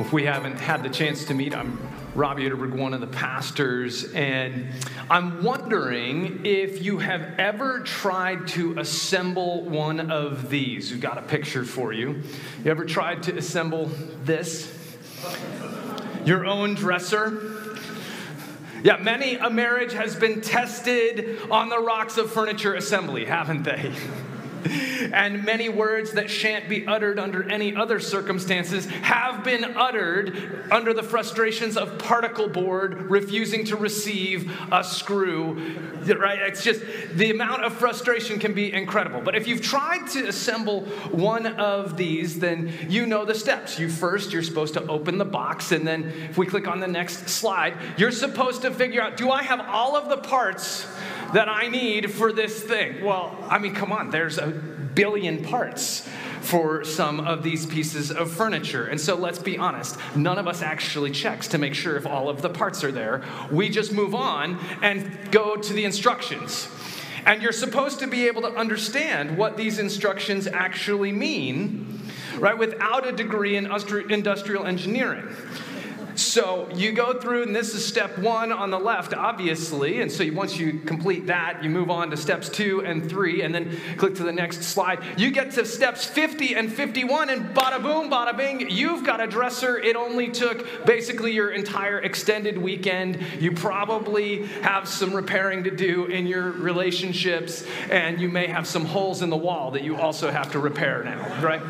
we haven't had the chance to meet, I'm Rob Ytterberg, one of the pastors, and I'm wondering if you have ever tried to assemble one of these. We've got a picture for you. You ever tried to assemble this? Your own dresser? Yeah, many a marriage has been tested on the rocks of furniture assembly, haven't they? and many words that shan't be uttered under any other circumstances have been uttered under the frustrations of particle board refusing to receive a screw. Right? It's just the amount of frustration can be incredible. But if you've tried to assemble one of these, then you know the steps. You first, you're supposed to open the box, and then if we click on the next slide, you're supposed to figure out do I have all of the parts that I need for this thing? Well, I mean, come on, there's a billion parts for some of these pieces of furniture. And so let's be honest, none of us actually checks to make sure if all of the parts are there. We just move on and go to the instructions. And you're supposed to be able to understand what these instructions actually mean, right, without a degree in industrial engineering. So you go through, and this is step one on the left, obviously. And so once you complete that, you move on to steps two and three, and then click to the next slide. You get to steps 50 and 51, and bada boom, bada bing, you've got a dresser. It only took basically your entire extended weekend. You probably have some repairing to do in your relationships, and you may have some holes in the wall that you also have to repair now, right?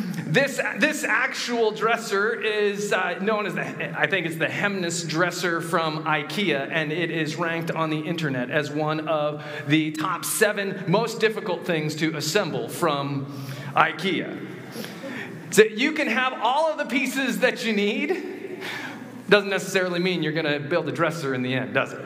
This, this actual dresser is uh, known as the, I think it's the Hemnes dresser from IKEA, and it is ranked on the internet as one of the top seven most difficult things to assemble from IKEA. So you can have all of the pieces that you need. Doesn't necessarily mean you're going to build a dresser in the end, does it?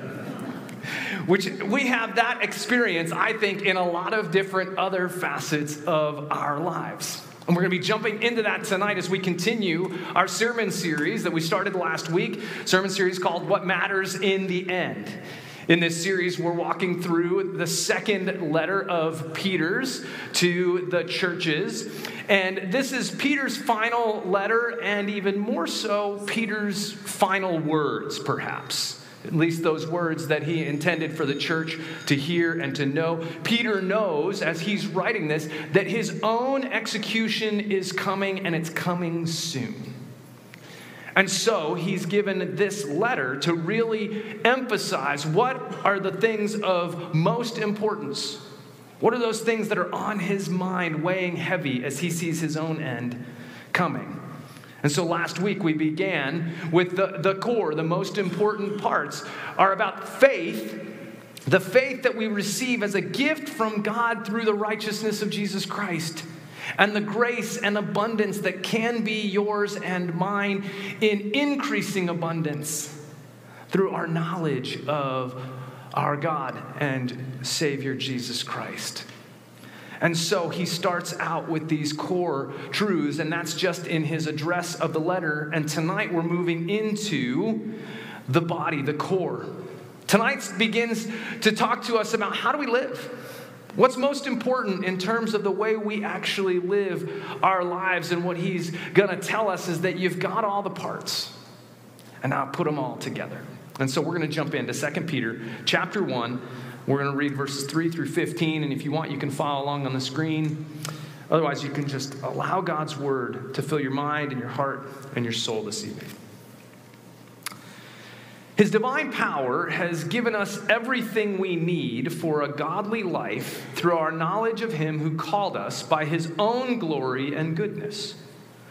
Which we have that experience, I think, in a lot of different other facets of our lives. And we're going to be jumping into that tonight as we continue our sermon series that we started last week, sermon series called What Matters in the End. In this series, we're walking through the second letter of Peter's to the churches. And this is Peter's final letter, and even more so, Peter's final words, perhaps at least those words that he intended for the church to hear and to know. Peter knows, as he's writing this, that his own execution is coming and it's coming soon. And so he's given this letter to really emphasize what are the things of most importance. What are those things that are on his mind weighing heavy as he sees his own end coming? And so last week we began with the, the core, the most important parts are about faith, the faith that we receive as a gift from God through the righteousness of Jesus Christ, and the grace and abundance that can be yours and mine in increasing abundance through our knowledge of our God and Savior Jesus Christ. And so he starts out with these core truths, and that's just in his address of the letter. And tonight we're moving into the body, the core. Tonight begins to talk to us about how do we live? What's most important in terms of the way we actually live our lives? And what he's going to tell us is that you've got all the parts, and now put them all together. And so we're going to jump into 2 Peter chapter 1 we're going to read verses 3 through 15, and if you want, you can follow along on the screen. Otherwise, you can just allow God's word to fill your mind and your heart and your soul this evening. His divine power has given us everything we need for a godly life through our knowledge of Him who called us by His own glory and goodness.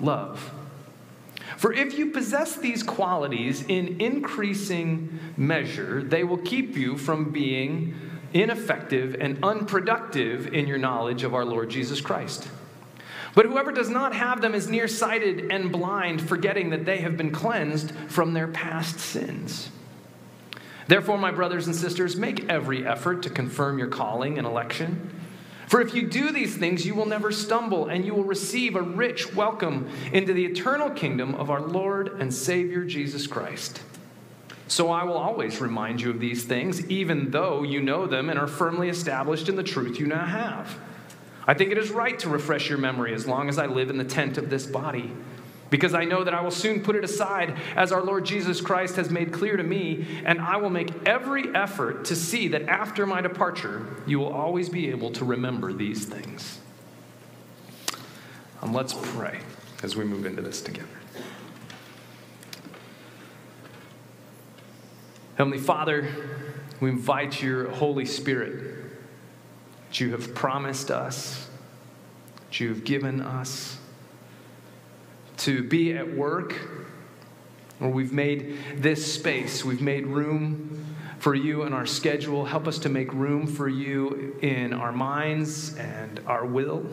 love. For if you possess these qualities in increasing measure, they will keep you from being ineffective and unproductive in your knowledge of our Lord Jesus Christ. But whoever does not have them is nearsighted and blind, forgetting that they have been cleansed from their past sins. Therefore, my brothers and sisters, make every effort to confirm your calling and election. For if you do these things, you will never stumble, and you will receive a rich welcome into the eternal kingdom of our Lord and Savior Jesus Christ. So I will always remind you of these things, even though you know them and are firmly established in the truth you now have. I think it is right to refresh your memory as long as I live in the tent of this body, because I know that I will soon put it aside, as our Lord Jesus Christ has made clear to me, and I will make every effort to see that after my departure, you will always be able to remember these things. And let's pray as we move into this together. Heavenly Father, we invite your Holy Spirit that you have promised us, that you have given us to be at work, where we've made this space, we've made room for you in our schedule. Help us to make room for you in our minds and our will,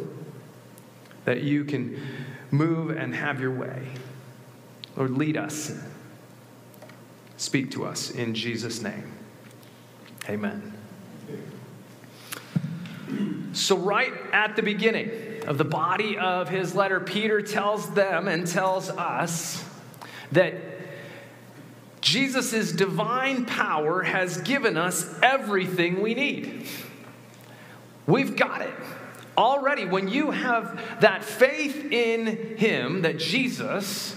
that you can move and have your way. Lord, lead us. Speak to us in Jesus' name. Amen. So, right at the beginning of the body of his letter, Peter tells them and tells us that Jesus' divine power has given us everything we need. We've got it. Already, when you have that faith in him, that Jesus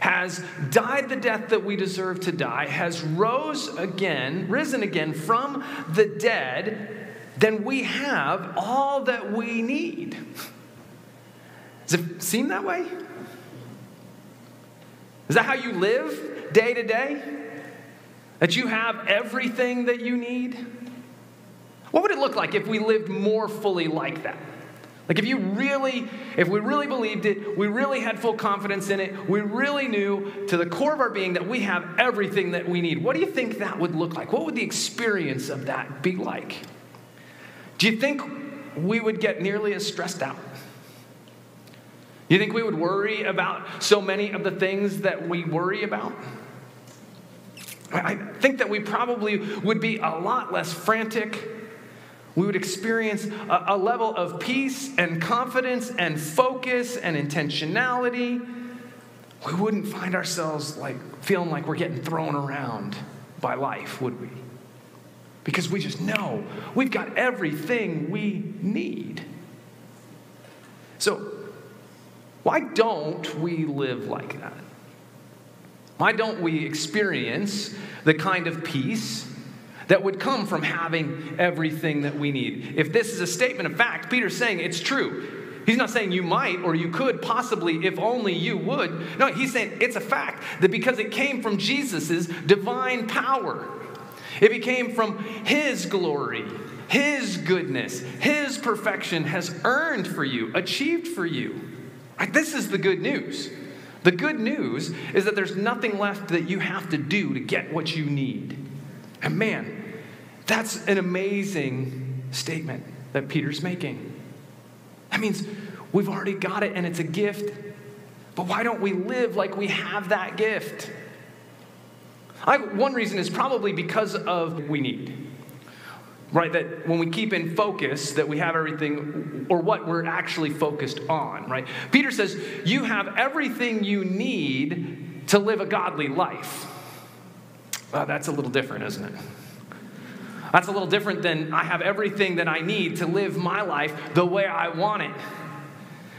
has died the death that we deserve to die, has rose again, risen again from the dead, then we have all that we need. Does it seem that way? Is that how you live day to day? That you have everything that you need? What would it look like if we lived more fully like that? Like if you really, if we really believed it, we really had full confidence in it, we really knew to the core of our being that we have everything that we need. What do you think that would look like? What would the experience of that be like? Do you think we would get nearly as stressed out? Do you think we would worry about so many of the things that we worry about? I think that we probably would be a lot less frantic. We would experience a, a level of peace and confidence and focus and intentionality. We wouldn't find ourselves like feeling like we're getting thrown around by life, would we? Because we just know we've got everything we need. So, why don't we live like that? Why don't we experience the kind of peace that would come from having everything that we need? If this is a statement of fact, Peter's saying it's true. He's not saying you might or you could possibly if only you would. No, he's saying it's a fact that because it came from Jesus' divine power, it became from His glory, His goodness, His perfection has earned for you, achieved for you. This is the good news. The good news is that there's nothing left that you have to do to get what you need. And man, that's an amazing statement that Peter's making. That means we've already got it and it's a gift. But why don't we live like we have that gift? I, one reason is probably because of what we need. Right, that when we keep in focus, that we have everything, or what we're actually focused on, right? Peter says, You have everything you need to live a godly life. That's a little different, isn't it? That's a little different than I have everything that I need to live my life the way I want it.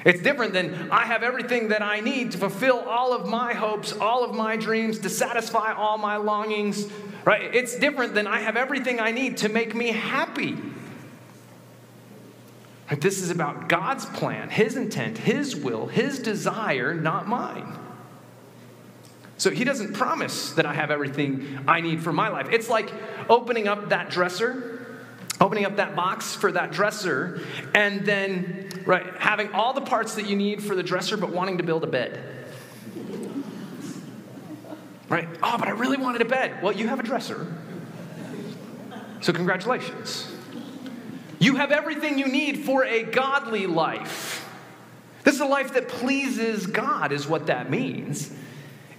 It's different than I have everything that I need to fulfill all of my hopes, all of my dreams, to satisfy all my longings, right? It's different than I have everything I need to make me happy. This is about God's plan, His intent, His will, His desire, not mine. So he doesn't promise that I have everything I need for my life. It's like opening up that dresser, opening up that box for that dresser, and then right having all the parts that you need for the dresser, but wanting to build a bed. Right? Oh, but I really wanted a bed. Well, you have a dresser. So congratulations. You have everything you need for a godly life. This is a life that pleases God, is what that means.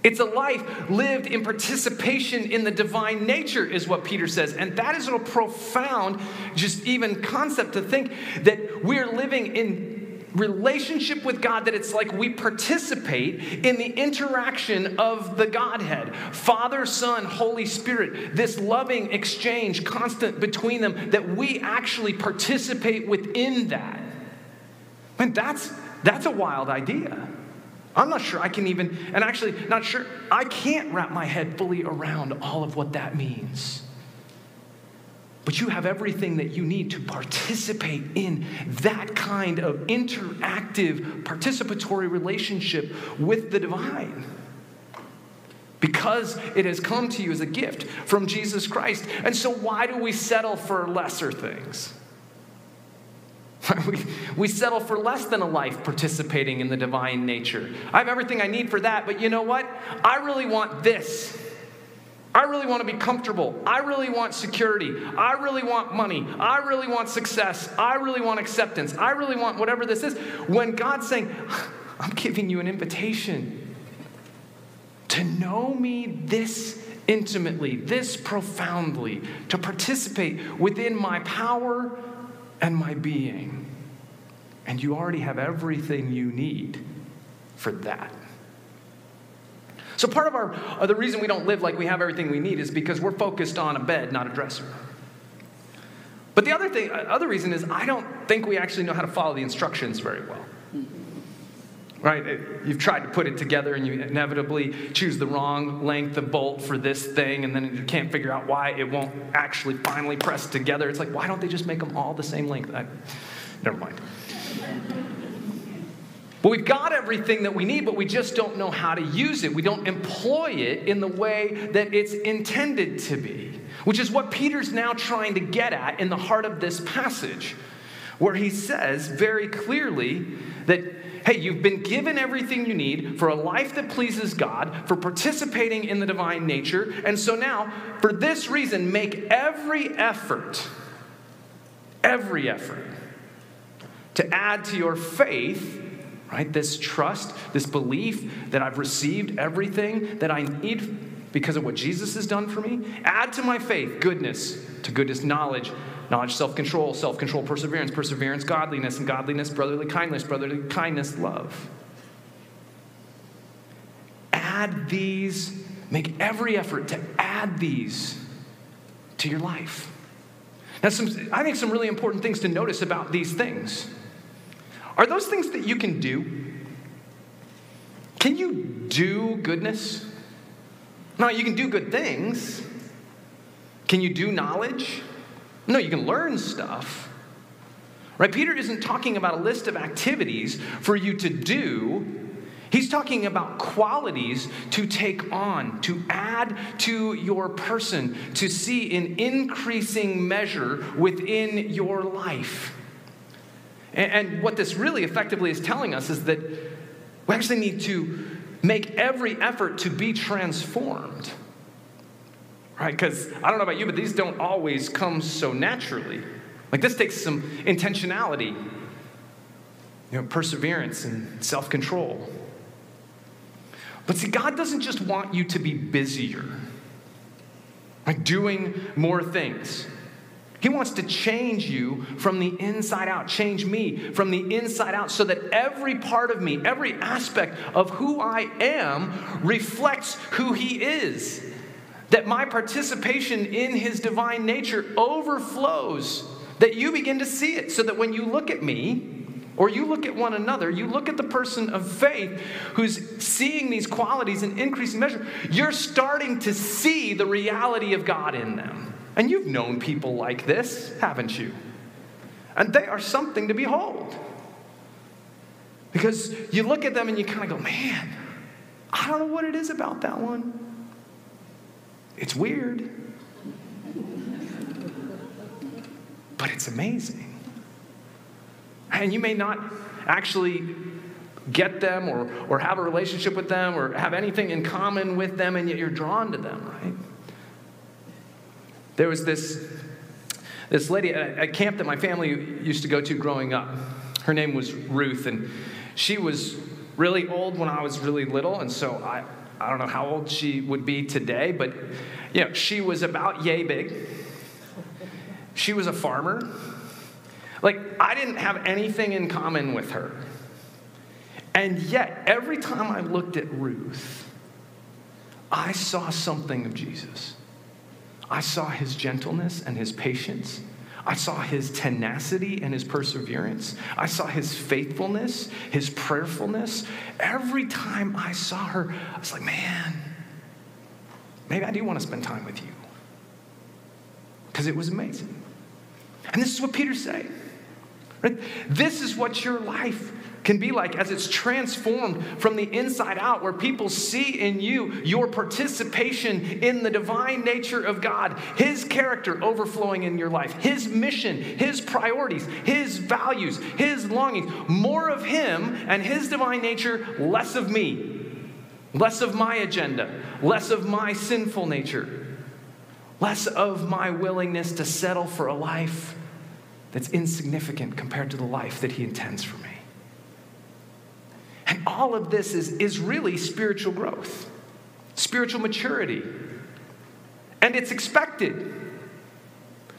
It's a life lived in participation in the divine nature, is what Peter says. And that is a profound, just even concept to think that we're living in relationship with God, that it's like we participate in the interaction of the Godhead Father, Son, Holy Spirit, this loving exchange constant between them, that we actually participate within that. And that's, that's a wild idea. I'm not sure I can even, and actually, not sure, I can't wrap my head fully around all of what that means. But you have everything that you need to participate in that kind of interactive, participatory relationship with the divine. Because it has come to you as a gift from Jesus Christ. And so, why do we settle for lesser things? We, we settle for less than a life participating in the divine nature. I have everything I need for that, but you know what? I really want this. I really want to be comfortable. I really want security. I really want money. I really want success. I really want acceptance. I really want whatever this is. When God's saying, I'm giving you an invitation to know me this intimately, this profoundly, to participate within my power and my being. And you already have everything you need for that. So, part of our, uh, the reason we don't live like we have everything we need is because we're focused on a bed, not a dresser. But the other thing, uh, other reason is I don't think we actually know how to follow the instructions very well. Right? You've tried to put it together and you inevitably choose the wrong length of bolt for this thing, and then you can't figure out why it won't actually finally press together. It's like, why don't they just make them all the same length? I, never mind. But we've got everything that we need, but we just don't know how to use it. We don't employ it in the way that it's intended to be, which is what Peter's now trying to get at in the heart of this passage, where he says very clearly that hey, you've been given everything you need for a life that pleases God, for participating in the divine nature. And so now, for this reason, make every effort, every effort to add to your faith, right? This trust, this belief that I've received everything that I need because of what Jesus has done for me. Add to my faith goodness, to goodness, knowledge Knowledge, self control, self control, perseverance, perseverance, godliness, and godliness, brotherly kindness, brotherly kindness, love. Add these, make every effort to add these to your life. Now, some, I think some really important things to notice about these things are those things that you can do. Can you do goodness? No, you can do good things. Can you do knowledge? No, you can learn stuff. Right? Peter isn't talking about a list of activities for you to do. He's talking about qualities to take on, to add to your person, to see in increasing measure within your life. And, what this really effectively is telling us is that we actually need to make every effort to be transformed right? Because I don't know about you, but these don't always come so naturally. Like this takes some intentionality, you know, perseverance and self control. But see, God doesn't just want you to be busier, like doing more things. He wants to change you from the inside out, change me from the inside out, so that every part of me, every aspect of who I am reflects who He is. That my participation in his divine nature overflows, that you begin to see it, so that when you look at me, or you look at one another, you look at the person of faith who's seeing these qualities in increasing measure, you're starting to see the reality of God in them. And you've known people like this, haven't you? And they are something to behold. Because you look at them and you kind of go, man, I don't know what it is about that one. It's weird, but it's amazing. And you may not actually get them or, or have a relationship with them or have anything in common with them, and yet you're drawn to them, right? There was this, this lady at a camp that my family used to go to growing up. Her name was Ruth, and she was really old when I was really little, and so I, I don't know how old she would be today, but you know, she was about yay big. She was a farmer. Like, I didn't have anything in common with her. And yet, every time I looked at Ruth, I saw something of Jesus. I saw his gentleness and his patience. I saw his tenacity and his perseverance. I saw his faithfulness, his prayerfulness. Every time I saw her, I was like, man, maybe I do want to spend time with you. Because it was amazing. And this is what Peter's saying. Right? This is what your life can be like as it's transformed from the inside out, where people see in you your participation in the divine nature of God, His character overflowing in your life, His mission, His priorities, His values, His longings. More of Him and His divine nature, less of me, less of my agenda, less of my sinful nature, less of my willingness to settle for a life that's insignificant compared to the life that He intends for me. And all of this is, is really spiritual growth, spiritual maturity. And it's expected.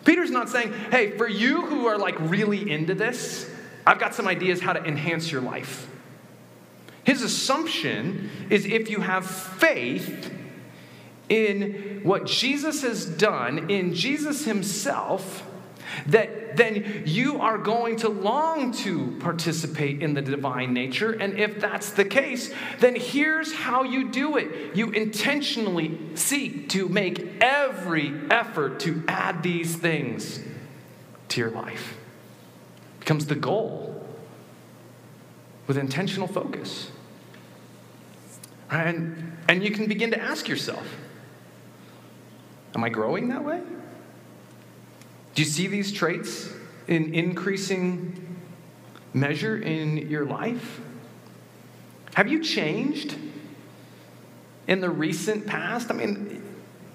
Peter's not saying, hey, for you who are like really into this, I've got some ideas how to enhance your life. His assumption is if you have faith in what Jesus has done, in Jesus himself, that then you are going to long to participate in the divine nature. And if that's the case, then here's how you do it you intentionally seek to make every effort to add these things to your life. It becomes the goal with intentional focus. And, and you can begin to ask yourself, Am I growing that way? Do you see these traits in increasing measure in your life? Have you changed in the recent past? I mean,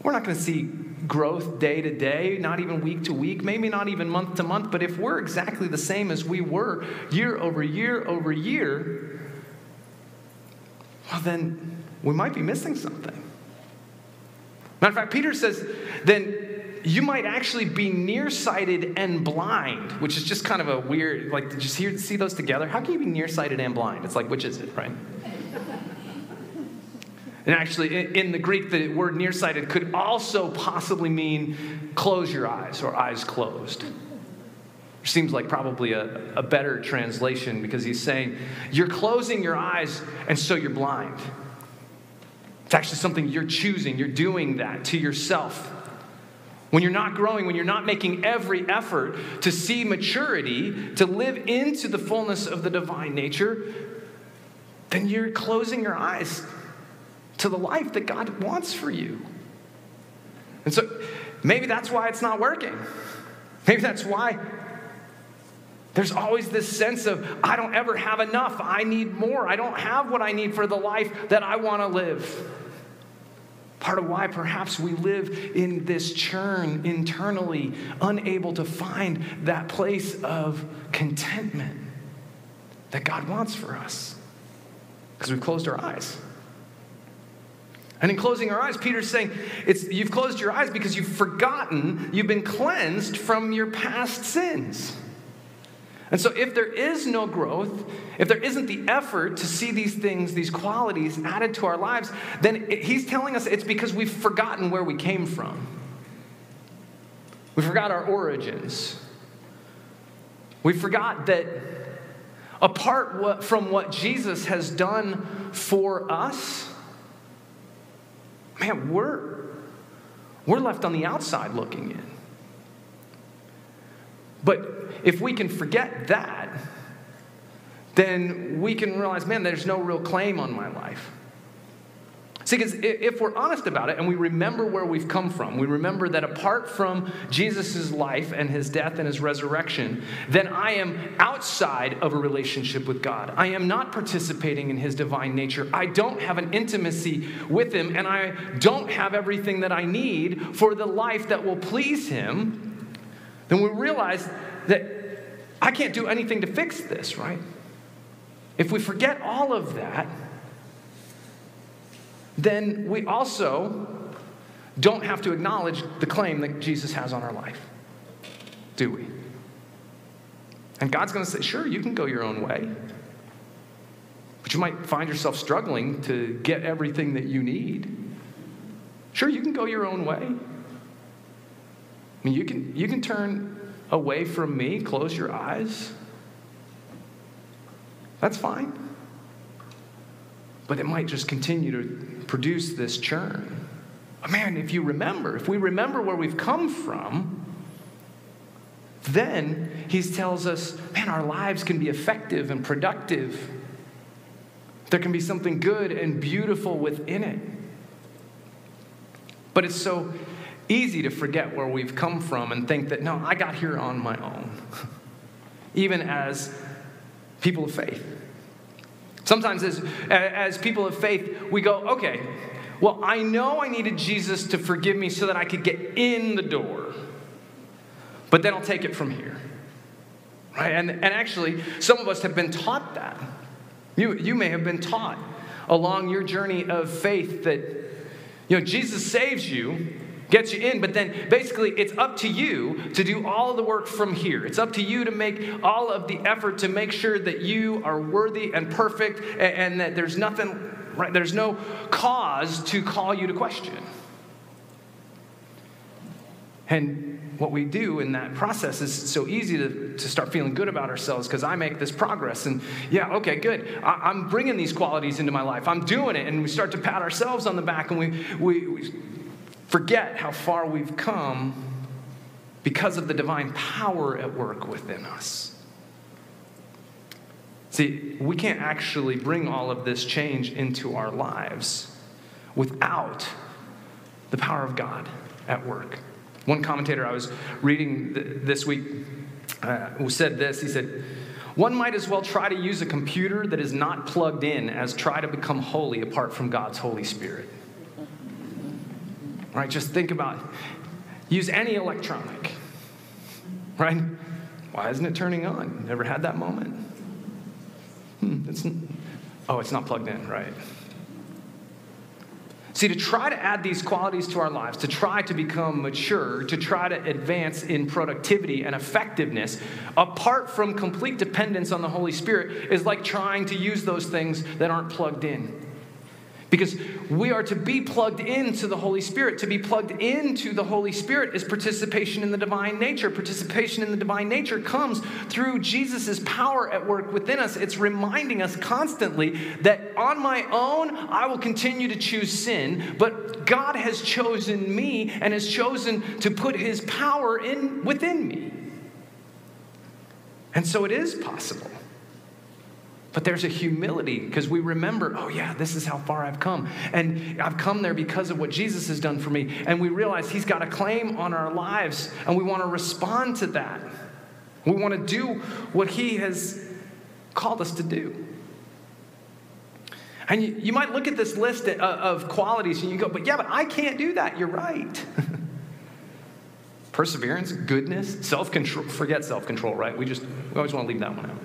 we're not going to see growth day to day, not even week to week, maybe not even month to month, but if we're exactly the same as we were year over year over year, well, then we might be missing something. Matter of fact, Peter says, then you might actually be nearsighted and blind, which is just kind of a weird, like, did you see, see those together? How can you be nearsighted and blind? It's like, which is it, right? And actually, in the Greek, the word nearsighted could also possibly mean close your eyes or eyes closed. Which seems like probably a, a better translation because he's saying, you're closing your eyes and so you're blind. It's actually something you're choosing. You're doing that to yourself. When you're not growing, when you're not making every effort to see maturity, to live into the fullness of the divine nature, then you're closing your eyes to the life that God wants for you. And so maybe that's why it's not working. Maybe that's why there's always this sense of, I don't ever have enough. I need more. I don't have what I need for the life that I want to live. Part of why perhaps we live in this churn internally, unable to find that place of contentment that God wants for us because we've closed our eyes. And in closing our eyes, Peter's saying, it's, you've closed your eyes because you've forgotten, you've been cleansed from your past sins. And so, if there is no growth, if there isn't the effort to see these things, these qualities added to our lives, then it, he's telling us it's because we've forgotten where we came from. We forgot our origins. We forgot that apart from what Jesus has done for us, man, we're, we're left on the outside looking in. But if we can forget that, then we can realize, man, there's no real claim on my life. See, because if we're honest about it and we remember where we've come from, we remember that apart from Jesus' life and his death and his resurrection, then I am outside of a relationship with God. I am not participating in his divine nature. I don't have an intimacy with him, and I don't have everything that I need for the life that will please him. Then we realize that I can't do anything to fix this, right? If we forget all of that, then we also don't have to acknowledge the claim that Jesus has on our life, do we? And God's going to say, sure, you can go your own way. But you might find yourself struggling to get everything that you need. Sure, you can go your own way. I mean, you can, you can turn away from me, close your eyes. That's fine. But it might just continue to produce this churn. Man, if you remember, if we remember where we've come from, then he tells us, man, our lives can be effective and productive. There can be something good and beautiful within it. But it's so easy to forget where we've come from and think that, no, I got here on my own, even as people of faith. Sometimes, as, as people of faith, we go, okay, well, I know I needed Jesus to forgive me so that I could get in the door, but then I'll take it from here. Right? And, and actually, some of us have been taught that. You, you may have been taught along your journey of faith that, you know, Jesus saves you, gets you in, but then basically it's up to you to do all the work from here. It's up to you to make all of the effort to make sure that you are worthy and perfect and, and that there's nothing, right? There's no cause to call you to question. And what we do in that process is so easy to, to start feeling good about ourselves because I make this progress. And yeah, okay, good. I, am bringing these qualities into my life. I'm doing it. And we start to pat ourselves on the back and we, we, we forget how far we've come because of the divine power at work within us. See, we can't actually bring all of this change into our lives without the power of God at work. One commentator I was reading this week uh, said this He said, One might as well try to use a computer that is not plugged in as try to become holy apart from God's Holy Spirit. Right? Just think about use any electronic. Right? Why isn't it turning on? Never had that moment. Hmm, it's, oh, it's not plugged in, right? See, to try to add these qualities to our lives, to try to become mature, to try to advance in productivity and effectiveness, apart from complete dependence on the Holy Spirit, is like trying to use those things that aren't plugged in. Because we are to be plugged into the Holy Spirit. To be plugged into the Holy Spirit is participation in the divine nature. Participation in the divine nature comes through Jesus' power at work within us. It's reminding us constantly that on my own, I will continue to choose sin, but God has chosen me and has chosen to put his power in within me. And so it is possible. But there's a humility because we remember, oh, yeah, this is how far I've come. And I've come there because of what Jesus has done for me. And we realize He's got a claim on our lives, and we want to respond to that. We want to do what He has called us to do. And you, you might look at this list of, of qualities and you go, but yeah, but I can't do that. You're right. Perseverance, goodness, self control. Forget self control, right? We just we always want to leave that one out.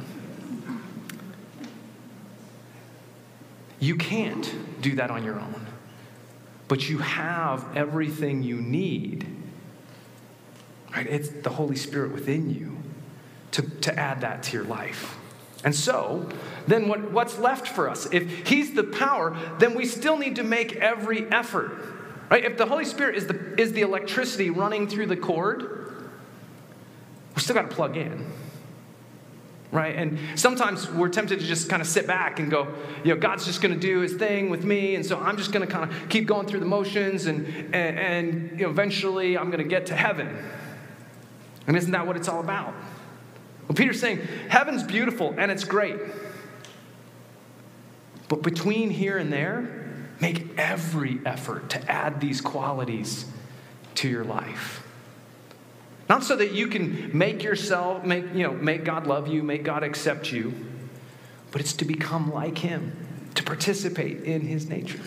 You can't do that on your own, but you have everything you need. Right? It's the Holy Spirit within you to, to add that to your life. And so, then what, what's left for us? If He's the power, then we still need to make every effort. Right? If the Holy Spirit is the, is the electricity running through the cord, we still got to plug in right? And sometimes we're tempted to just kind of sit back and go, you know, God's just going to do his thing with me, and so I'm just going to kind of keep going through the motions, and, and, and you know, eventually I'm going to get to heaven. And isn't that what it's all about? Well, Peter's saying, heaven's beautiful and it's great. But between here and there, Make every effort to add these qualities to your life. Not so that you can make yourself, make, you know, make God love you, make God accept you, but it's to become like Him, to participate in His nature.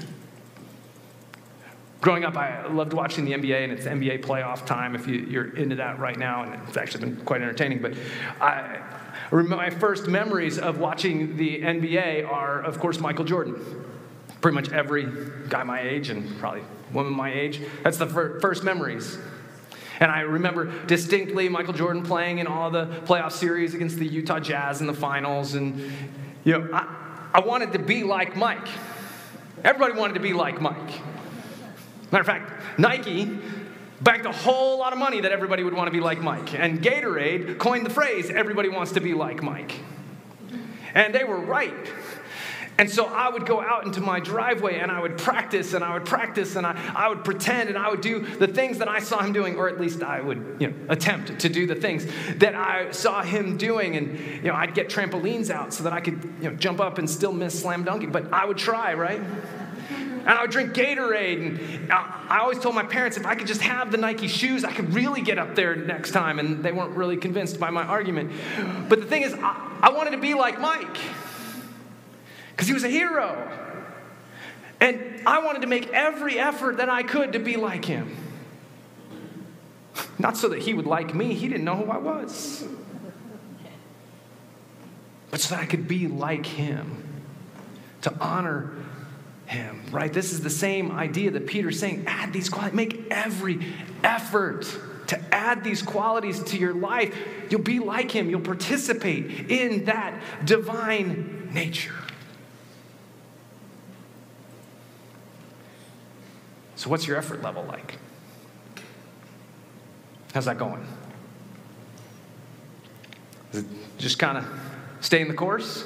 Growing up, I loved watching the NBA, and it's NBA playoff time if you, are into that right now, and it's actually been quite entertaining. But I, my first memories of watching the NBA are, of course, Michael Jordan. Pretty much every guy my age, and probably woman my age, that's the fir- first memories. And I remember distinctly Michael Jordan playing in all the playoff series against the Utah Jazz in the finals. And, you know, I, I wanted to be like Mike. Everybody wanted to be like Mike. Matter of fact, Nike banked a whole lot of money that everybody would want to be like Mike. And Gatorade coined the phrase, everybody wants to be like Mike. And they were right. And so I would go out into my driveway and I would practice and I would practice and I, I would pretend and I would do the things that I saw him doing, or at least I would you know, attempt to do the things that I saw him doing. And you know, I'd get trampolines out so that I could you know, jump up and still miss slam dunking, but I would try, right? And I would drink Gatorade. And I always told my parents if I could just have the Nike shoes, I could really get up there next time. And they weren't really convinced by my argument. But the thing is, I, I wanted to be like Mike because he was a hero. And I wanted to make every effort that I could to be like him. Not so that he would like me, he didn't know who I was. But so that I could be like him, to honor him, right? This is the same idea that Peter's saying add these qualities, make every effort to add these qualities to your life. You'll be like him, you'll participate in that divine nature. So, what's your effort level like? How's that going? Is it just kind of staying the course?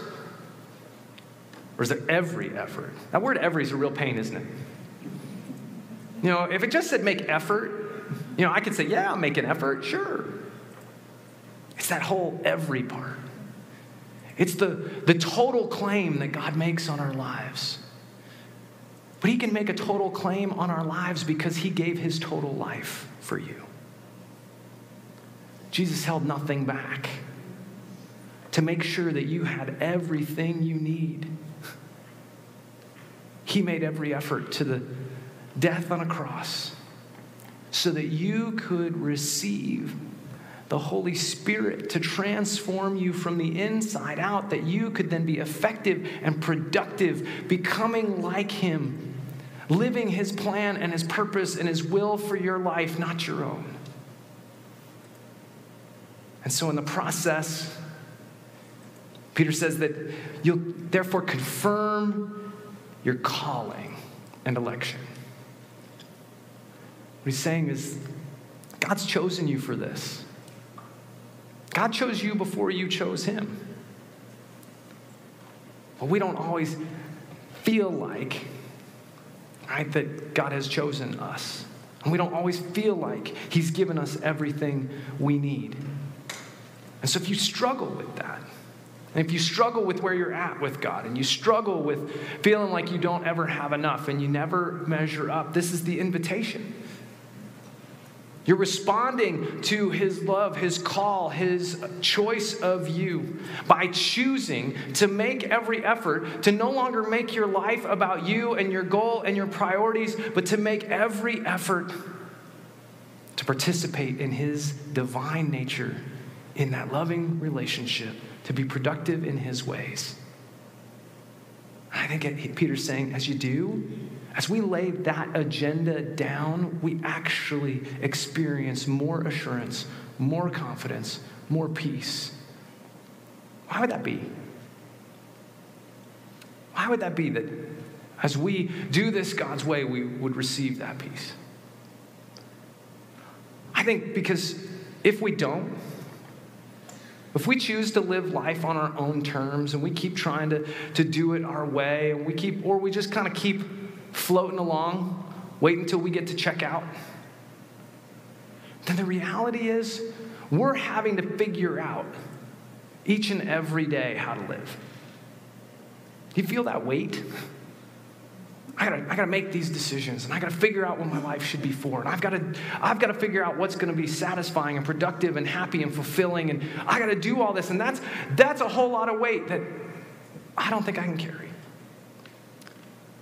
Or is there every effort? That word every is a real pain, isn't it? You know, if it just said make effort, you know, I could say, yeah, I'll make an effort, sure. It's that whole every part. It's the, the total claim that God makes on our lives. But he can make a total claim on our lives because he gave his total life for you. Jesus held nothing back to make sure that you had everything you need. He made every effort to the death on a cross so that you could receive the Holy Spirit to transform you from the inside out, that you could then be effective and productive, becoming like Him living his plan and his purpose and his will for your life, not your own. And so, in the process, Peter says that you'll therefore confirm your calling and election. What he's saying is, God's chosen you for this. God chose you before you chose him. But we don't always feel like right? That God has chosen us. And we don't always feel like He's given us everything we need. And so if you struggle with that, and if you struggle with where you're at with God, and you struggle with feeling like you don't ever have enough and you never measure up, this is the invitation. You're responding to his love, his call, his choice of you by choosing to make every effort to no longer make your life about you and your goal and your priorities, but to make every effort to participate in his divine nature in that loving relationship, to be productive in his ways. I think Peter's saying, as you do, as we lay that agenda down, we actually experience more assurance, more confidence, more peace. Why would that be? Why would that be that as we do this God's way, we would receive that peace? I think because if we don't, if we choose to live life on our own terms and we keep trying to, to do it our way and we keep, or we just kind of keep floating along, wait until we get to check out, then the reality is we're having to figure out each and every day how to live. Do you feel that weight? I gotta, I gotta make these decisions and I gotta figure out what my life should be for. And I've gotta, I've gotta figure out what's gonna be satisfying and productive and happy and fulfilling. And I gotta do all this. And that's, that's a whole lot of weight that I don't think I can carry.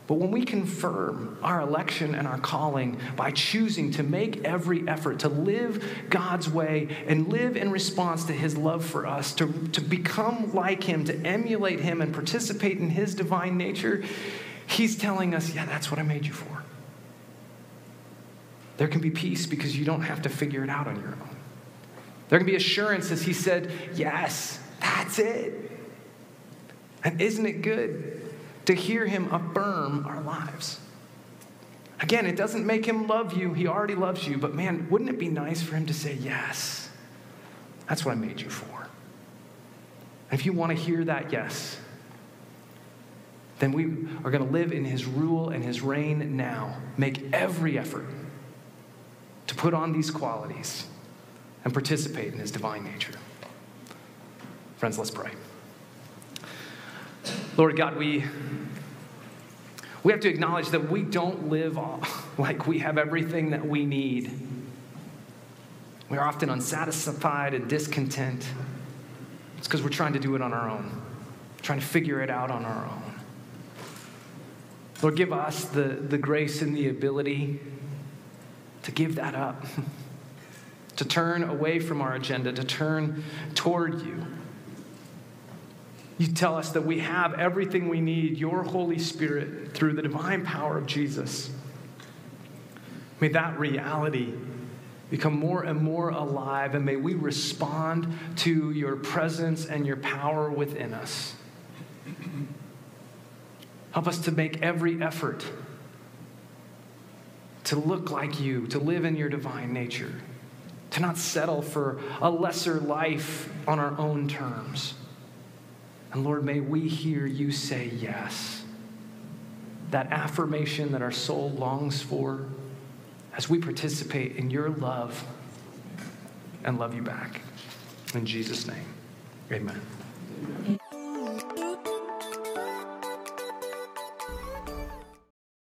But when we confirm our election and our calling by choosing to make every effort to live God's way and live in response to his love for us, to, to become like him, to emulate him and participate in his divine nature, he's telling us, yeah, that's what I made you for. There can be peace because you don't have to figure it out on your own. There can be assurance as he said, yes, that's it. And isn't it good to hear him affirm our lives? Again, it doesn't make him love you. He already loves you. But man, wouldn't it be nice for him to say, Yes, that's what I made you for? And if you want to hear that yes, then we are going to live in his rule and his reign now. Make every effort to put on these qualities and participate in his divine nature. Friends, let's pray. Lord God, we, we have to acknowledge that we don't live like we have everything that we need. We're often unsatisfied and discontent. It's because we're trying to do it on our own, trying to figure it out on our own. Lord, give us the, the grace and the ability to give that up, to turn away from our agenda, to turn toward you. You tell us that we have everything we need, your Holy Spirit, through the divine power of Jesus. May that reality become more and more alive, and may we respond to your presence and your power within us. Help us to make every effort to look like you, to live in your divine nature, to not settle for a lesser life on our own terms. And Lord, may we hear you say yes. That affirmation that our soul longs for as we participate in your love and love you back. In Jesus' name, amen.